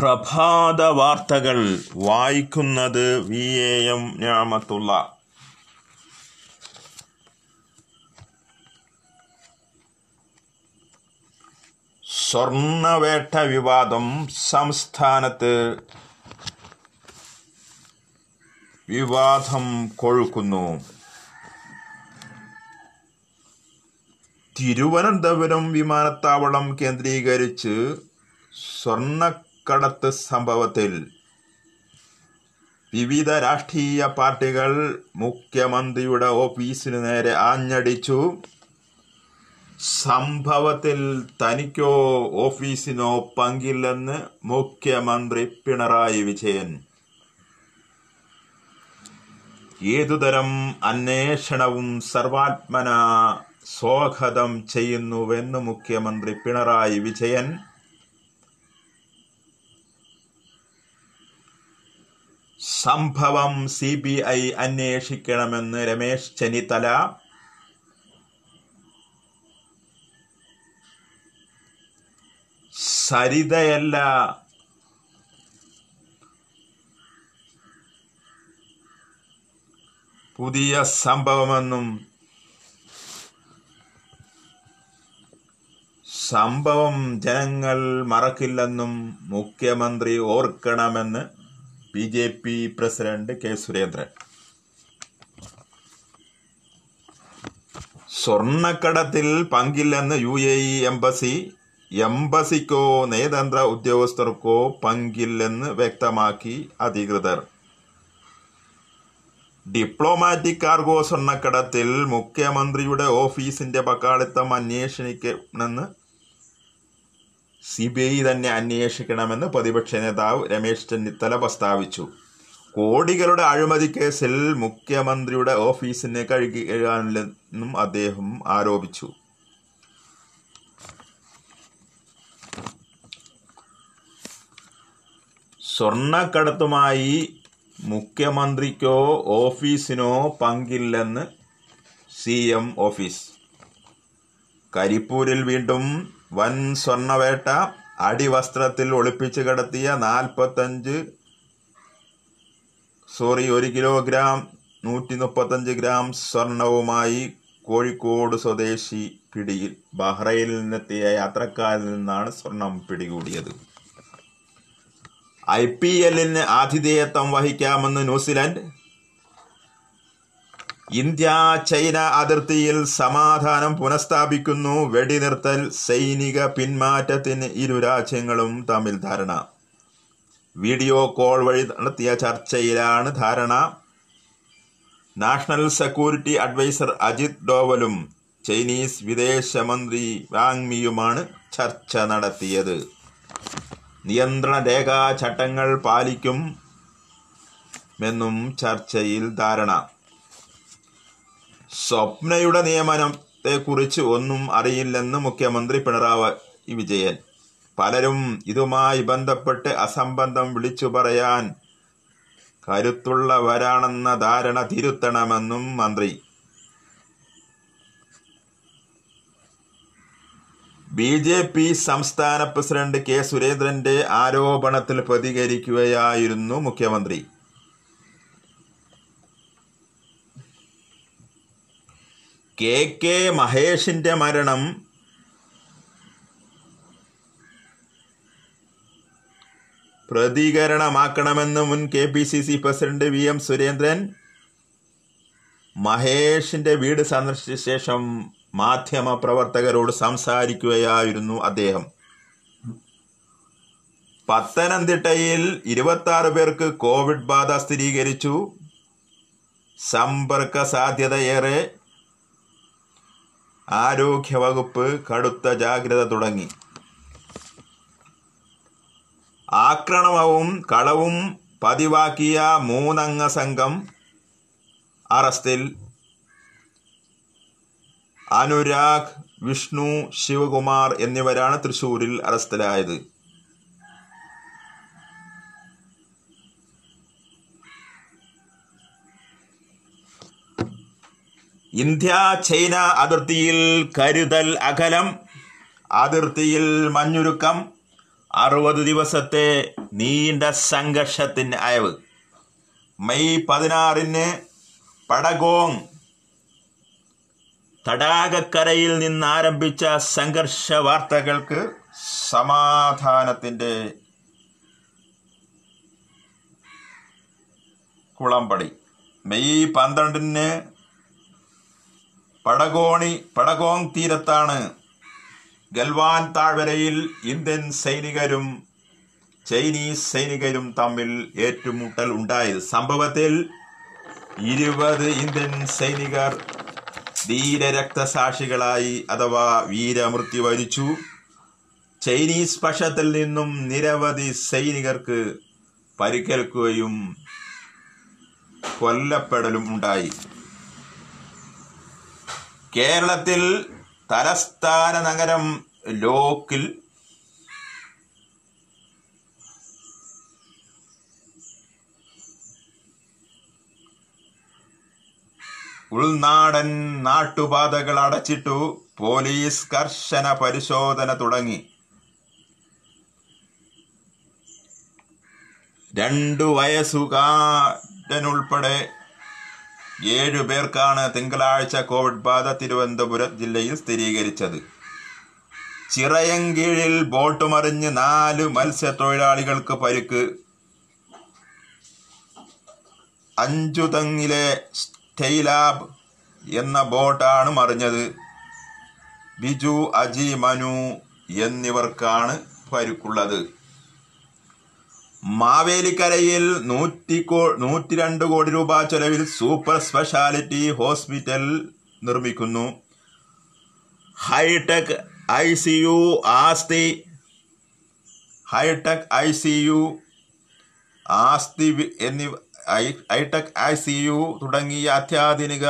പ്രഭാത വാർത്തകൾ വായിക്കുന്നത് വി എ എം ഞാമത്തുള്ള സ്വർണവേട്ട വിവാദം സംസ്ഥാനത്ത് വിവാദം കൊഴുക്കുന്നു തിരുവനന്തപുരം വിമാനത്താവളം കേന്ദ്രീകരിച്ച് സ്വർണ്ണ കടത്ത് സംഭവത്തിൽ വിവിധ രാഷ്ട്രീയ പാർട്ടികൾ മുഖ്യമന്ത്രിയുടെ ഓഫീസിനു നേരെ ആഞ്ഞടിച്ചു സംഭവത്തിൽ തനിക്കോ ഓഫീസിനോ പങ്കില്ലെന്ന് മുഖ്യമന്ത്രി പിണറായി വിജയൻ ഏതുതരം അന്വേഷണവും സർവാത്മന സ്വാഗതം ചെയ്യുന്നുവെന്ന് മുഖ്യമന്ത്രി പിണറായി വിജയൻ സംഭവം സി ബി ഐ അന്വേഷിക്കണമെന്ന് രമേശ് ചെന്നിത്തല സരിതയല്ല പുതിയ സംഭവമെന്നും സംഭവം ജനങ്ങൾ മറക്കില്ലെന്നും മുഖ്യമന്ത്രി ഓർക്കണമെന്ന് B J P president K Surendran സ്വർണക്കടത്തിൽ പങ്കില്ലെന്ന് യു എ ഇ എംബസി എംബസിക്കോ നയതന്ത്ര ഉദ്യോഗസ്ഥർക്കോ പങ്കില്ലെന്ന് വ്യക്തമാക്കി അധികൃതർ ഡിപ്ലോമാറ്റിക് കാർഗോ സ്വർണക്കടത്തിൽ മുഖ്യമന്ത്രിയുടെ ഓഫീസിന്റെ പക്കാളിത്തം അന്വേഷിക്കണമെന്ന് സി ബി ഐ തന്നെ അന്വേഷിക്കണമെന്ന് പ്രതിപക്ഷ നേതാവ് രമേശ് ചെന്നിത്തല പ്രസ്താവിച്ചു കോടികളുടെ അഴിമതി കേസിൽ മുഖ്യമന്ത്രിയുടെ കഴുകി കഴുകിയാനില്ലെന്നും അദ്ദേഹം ആരോപിച്ചു സ്വർണക്കടത്തുമായി മുഖ്യമന്ത്രിക്കോ ഓഫീസിനോ പങ്കില്ലെന്ന് സി എം ഓഫീസ് കരിപ്പൂരിൽ വീണ്ടും വൻ സ്വർണവേട്ട അടിവസ്ത്രത്തിൽ ഒളിപ്പിച്ച് കിടത്തിയ നാൽപ്പത്തഞ്ച് സോറി ഒരു കിലോഗ്രാം നൂറ്റി മുപ്പത്തഞ്ച് ഗ്രാം സ്വർണവുമായി കോഴിക്കോട് സ്വദേശി പിടിയിൽ ബഹ്റൈനിൽ നിന്നെത്തിയ യാത്രക്കാരിൽ നിന്നാണ് സ്വർണം പിടികൂടിയത് ഐ പി എല്ലിന് ആതിഥേയത്വം വഹിക്കാമെന്ന് ന്യൂസിലാൻഡ് ഇന്ത്യ ചൈന അതിർത്തിയിൽ സമാധാനം പുനഃസ്ഥാപിക്കുന്നു വെടിനിർത്തൽ സൈനിക പിന്മാറ്റത്തിന് ഇരു രാജ്യങ്ങളും തമ്മിൽ ധാരണ വീഡിയോ കോൾ വഴി നടത്തിയ ചർച്ചയിലാണ് ധാരണ നാഷണൽ സെക്യൂരിറ്റി അഡ്വൈസർ അജിത് ഡോവലും ചൈനീസ് വിദേശമന്ത്രി വാങ്മിയുമാണ് ചർച്ച നടത്തിയത് നിയന്ത്രണ രേഖാ ചട്ടങ്ങൾ പാലിക്കും എന്നും ചർച്ചയിൽ ധാരണ സ്വപ്നയുടെ നിയമനത്തെ കുറിച്ച് ഒന്നും അറിയില്ലെന്ന് മുഖ്യമന്ത്രി പിണറായി വിജയൻ പലരും ഇതുമായി ബന്ധപ്പെട്ട് അസംബന്ധം വിളിച്ചു പറയാൻ കരുത്തുള്ളവരാണെന്ന ധാരണ തിരുത്തണമെന്നും മന്ത്രി ബി ജെ പി സംസ്ഥാന പ്രസിഡന്റ് കെ സുരേന്ദ്രന്റെ ആരോപണത്തിൽ പ്രതികരിക്കുകയായിരുന്നു മുഖ്യമന്ത്രി കെ കെ മഹേഷിൻ്റെ മരണം പ്രതികരണമാക്കണമെന്ന് മുൻ K P C C president V M Surendran മഹേഷിന്റെ വീട് സന്ദർശിച്ച ശേഷം മാധ്യമ പ്രവർത്തകരോട് സംസാരിക്കുകയായിരുന്നു അദ്ദേഹം പത്തനംതിട്ടയിൽ ഇരുപത്തി ആറ് പേർക്ക് കോവിഡ് ബാധ സ്ഥിരീകരിച്ചു സമ്പർക്ക സാധ്യതയേറെ ആരോഗ്യവകുപ്പ് കടുത്ത ജാഗ്രത തുടങ്ങി ആക്രമണവും കളവും പതിവാക്കിയ മൂന്നംഗ സംഘം അറസ്റ്റിൽ അനുരാഗ് വിഷ്ണു ശിവകുമാർ എന്നിവരാണ് തൃശൂരിൽ അറസ്റ്റിലായത് ഇന്ത്യ ചൈന അതിർത്തിയിൽ കരുതൽ അകലം അതിർത്തിയിൽ മഞ്ഞുരുക്കം അറുപത് ദിവസത്തെ നീണ്ട സംഘർഷത്തിന് അയവ് മെയ് പതിനാറിന് പടഗോങ് തടാകക്കരയിൽ നിന്നാരംഭിച്ച സംഘർഷ വാർത്തകൾക്ക് സമാധാനത്തിൻ്റെ കുളമ്പടി മെയ് പന്ത്രണ്ടിന് പടകോണി പടകോങ് തീരത്താണ് ഗൽവാൻ താഴ്വരയിൽ ഇന്ത്യൻ സൈനികരും ചൈനീസ് സൈനികരും തമ്മിൽ ഏറ്റുമുട്ടൽ ഉണ്ടായത് സംഭവത്തിൽ ഇരുപത് ഇന്ത്യൻ സൈനികർ ധീരരക്തസാക്ഷികളായി അഥവാ വീരമൃത്യു വരിച്ചു ചൈനീസ് പക്ഷത്തിൽ നിന്നും നിരവധി സൈനികർക്ക് പരിക്കേൽക്കുകയും കൊല്ലപ്പെടലും ഉണ്ടായി കേരളത്തിൽ തലസ്ഥാന നഗരം ലോക്കിൽ ഉൾനാടൻ നാട്ടുപാതകൾ അടച്ചിട്ടു പോലീസ് കർശന പരിശോധന തുടങ്ങി രണ്ടു വയസ്സുകാരനുൾപ്പെടെ ഏഴു പേർക്കാണ് തിങ്കളാഴ്ച കോവിഡ് ബാധ തിരുവനന്തപുരം ജില്ലയിൽ സ്ഥിരീകരിച്ചത് ചിറയങ്കീഴിൽ ബോട്ട് മറിഞ്ഞ് നാല് മത്സ്യത്തൊഴിലാളികൾക്ക് പരിക്ക് അഞ്ചുതങ്ങിലെ സ്റ്റെയിലാബ് എന്ന ബോട്ടാണ് മറിഞ്ഞത് ബിജു അജി മനു എന്നിവർക്കാണ് പരുക്കുള്ളത് മാവേലിക്കരയിൽ നൂറ്റി രണ്ട് കോടി രൂപ ചെലവിൽ സൂപ്പർ സ്പെഷ്യാലിറ്റി ഹോസ്പിറ്റൽ നിർമ്മിക്കുന്നു ഹൈടെക് ഐ സി യു ആസ്തി ഹൈടെക് ഐ സി യു ആസ്തി എന്നിവ ഹൈടെക് ഐ സി യു തുടങ്ങിയ അത്യാധുനിക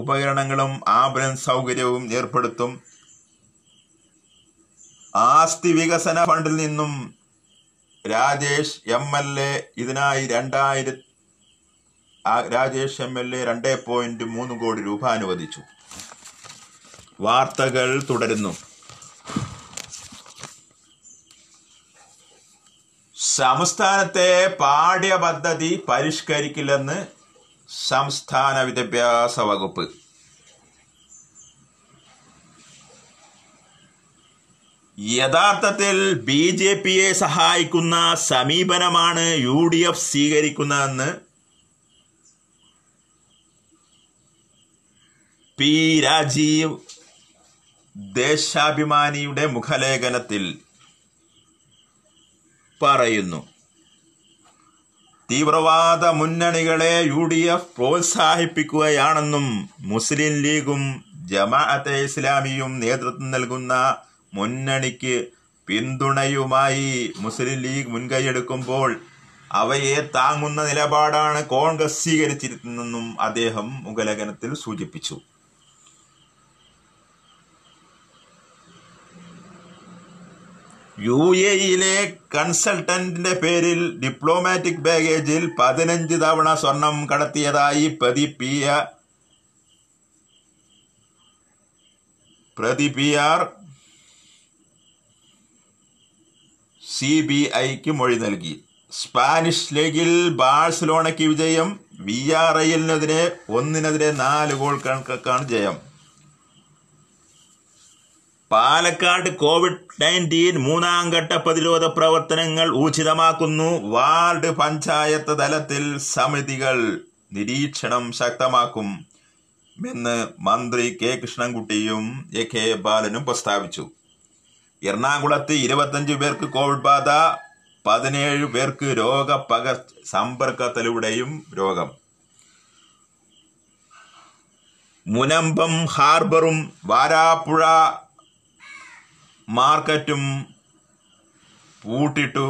ഉപകരണങ്ങളും ആംബുലൻസ് സൗകര്യവും ഏർപ്പെടുത്തും ആസ്തി വികസന ഫണ്ടിൽ നിന്നും രാജേഷ് എം എൽ എ ഇതിനായി രണ്ടായിര രാജേഷ് എം എൽ എ രണ്ടേ പോയിന്റ് മൂന്ന് കോടി രൂപ അനുവദിച്ചു വാർത്തകൾ തുടരുന്നു സംസ്ഥാനത്തെ പാഠ്യപദ്ധതി പദ്ധതി പരിഷ്കരിക്കില്ലെന്ന് സംസ്ഥാന വിദ്യാഭ്യാസ വകുപ്പ് യഥാർത്ഥത്തിൽ ബി ജെ പിയെ സഹായിക്കുന്ന സമീപനമാണ് യു ഡി എഫ് സ്വീകരിക്കുന്നതെന്ന് പി രാജീവ് ദേശാഭിമാനിയുടെ മുഖലേഖനത്തിൽ പറയുന്നു തീവ്രവാദ മുന്നണികളെ യു ഡി എഫ് പ്രോത്സാഹിപ്പിക്കുകയാണെന്നും മുസ്ലിം ലീഗും ജമാഅത്തെ ഇസ്ലാമിയും നേതൃത്വം നൽകുന്ന മുന്നണിക്ക് പിന്തുണയുമായി മുസ്ലിം ലീഗ് മുൻകൈയെടുക്കുമ്പോൾ അവയെ താങ്ങുന്ന നിലപാടാണ് കോൺഗ്രസ് സ്വീകരിച്ചിരുന്നതെന്നും അദ്ദേഹം മുഖലഗനത്തിൽ സൂചിപ്പിച്ചു യു യിലെ കൺസൾട്ടന്റിന്റെ പേരിൽ ഡിപ്ലോമാറ്റിക് ബാഗേജിൽ പതിനഞ്ച് തവണ സ്വർണം കടത്തിയതായി പ്രതിപിയ പി പ്രതി പി ആർ സി ബി ഐക്ക് മൊഴി നൽകി സ്പാനിഷ് ലീഗിൽ ബാഴ്സലോണയ്ക്ക് വിജയം വി ആർ ഐലിനെതിരെ ഒന്നിനെതിരെ നാല് ഗോൾ കണക്കാണ് ജയം പാലക്കാട് കോവിഡ് നയൻറ്റീൻ മൂന്നാം ഘട്ട പ്രതിരോധ പ്രവർത്തനങ്ങൾ ഊർജിതമാക്കുന്നു വാർഡ് പഞ്ചായത്ത് തലത്തിൽ സമിതികൾ നിരീക്ഷണം ശക്തമാക്കും എന്ന് മന്ത്രി കെ കൃഷ്ണൻകുട്ടിയും എ കെ ബാലനും പ്രസ്താവിച്ചു എറണാകുളത്ത് ഇരുപത്തഞ്ച് പേർക്ക് കോവിഡ് ബാധ പതിനേഴ് പേർക്ക് രോഗപകർ സമ്പർക്കത്തിലൂടെയും രോഗം മുനമ്പം ഹാർബറും വാരാപ്പുഴ മാർക്കറ്റും പൂട്ടിട്ടു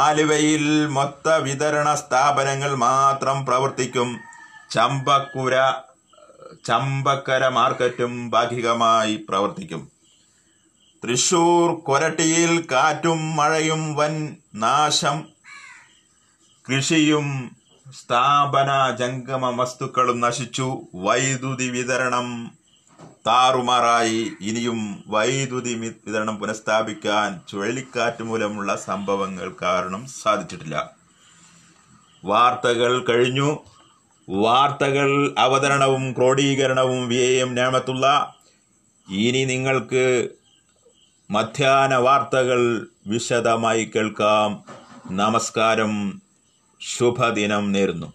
ആലുവയിൽ മൊത്ത വിതരണ സ്ഥാപനങ്ങൾ മാത്രം പ്രവർത്തിക്കും ചമ്പക്കുര ചമ്പക്കര മാർക്കറ്റും ഭാഗികമായി പ്രവർത്തിക്കും തൃശൂർ കൊരട്ടിയിൽ കാറ്റും മഴയും വൻ നാശം കൃഷിയും സ്ഥാപന ജംഗമ വസ്തുക്കളും നശിച്ചു വൈദ്യുതി വിതരണം താറുമാറായി ഇനിയും വൈദ്യുതി വിതരണം പുനഃസ്ഥാപിക്കാൻ ചുഴലിക്കാറ്റ് മൂലമുള്ള സംഭവങ്ങൾ കാരണം സാധിച്ചിട്ടില്ല വാർത്തകൾ കഴിഞ്ഞു വാർത്തകൾ അവതരണവും ക്രോഡീകരണവും വി എം ഞാമത്തുള്ള ഇനി നിങ്ങൾക്ക് മധ്യാന വാർത്തകൾ വിശദമായി കേൾക്കാം നമസ്കാരം ശുഭദിനം നേരുന്നു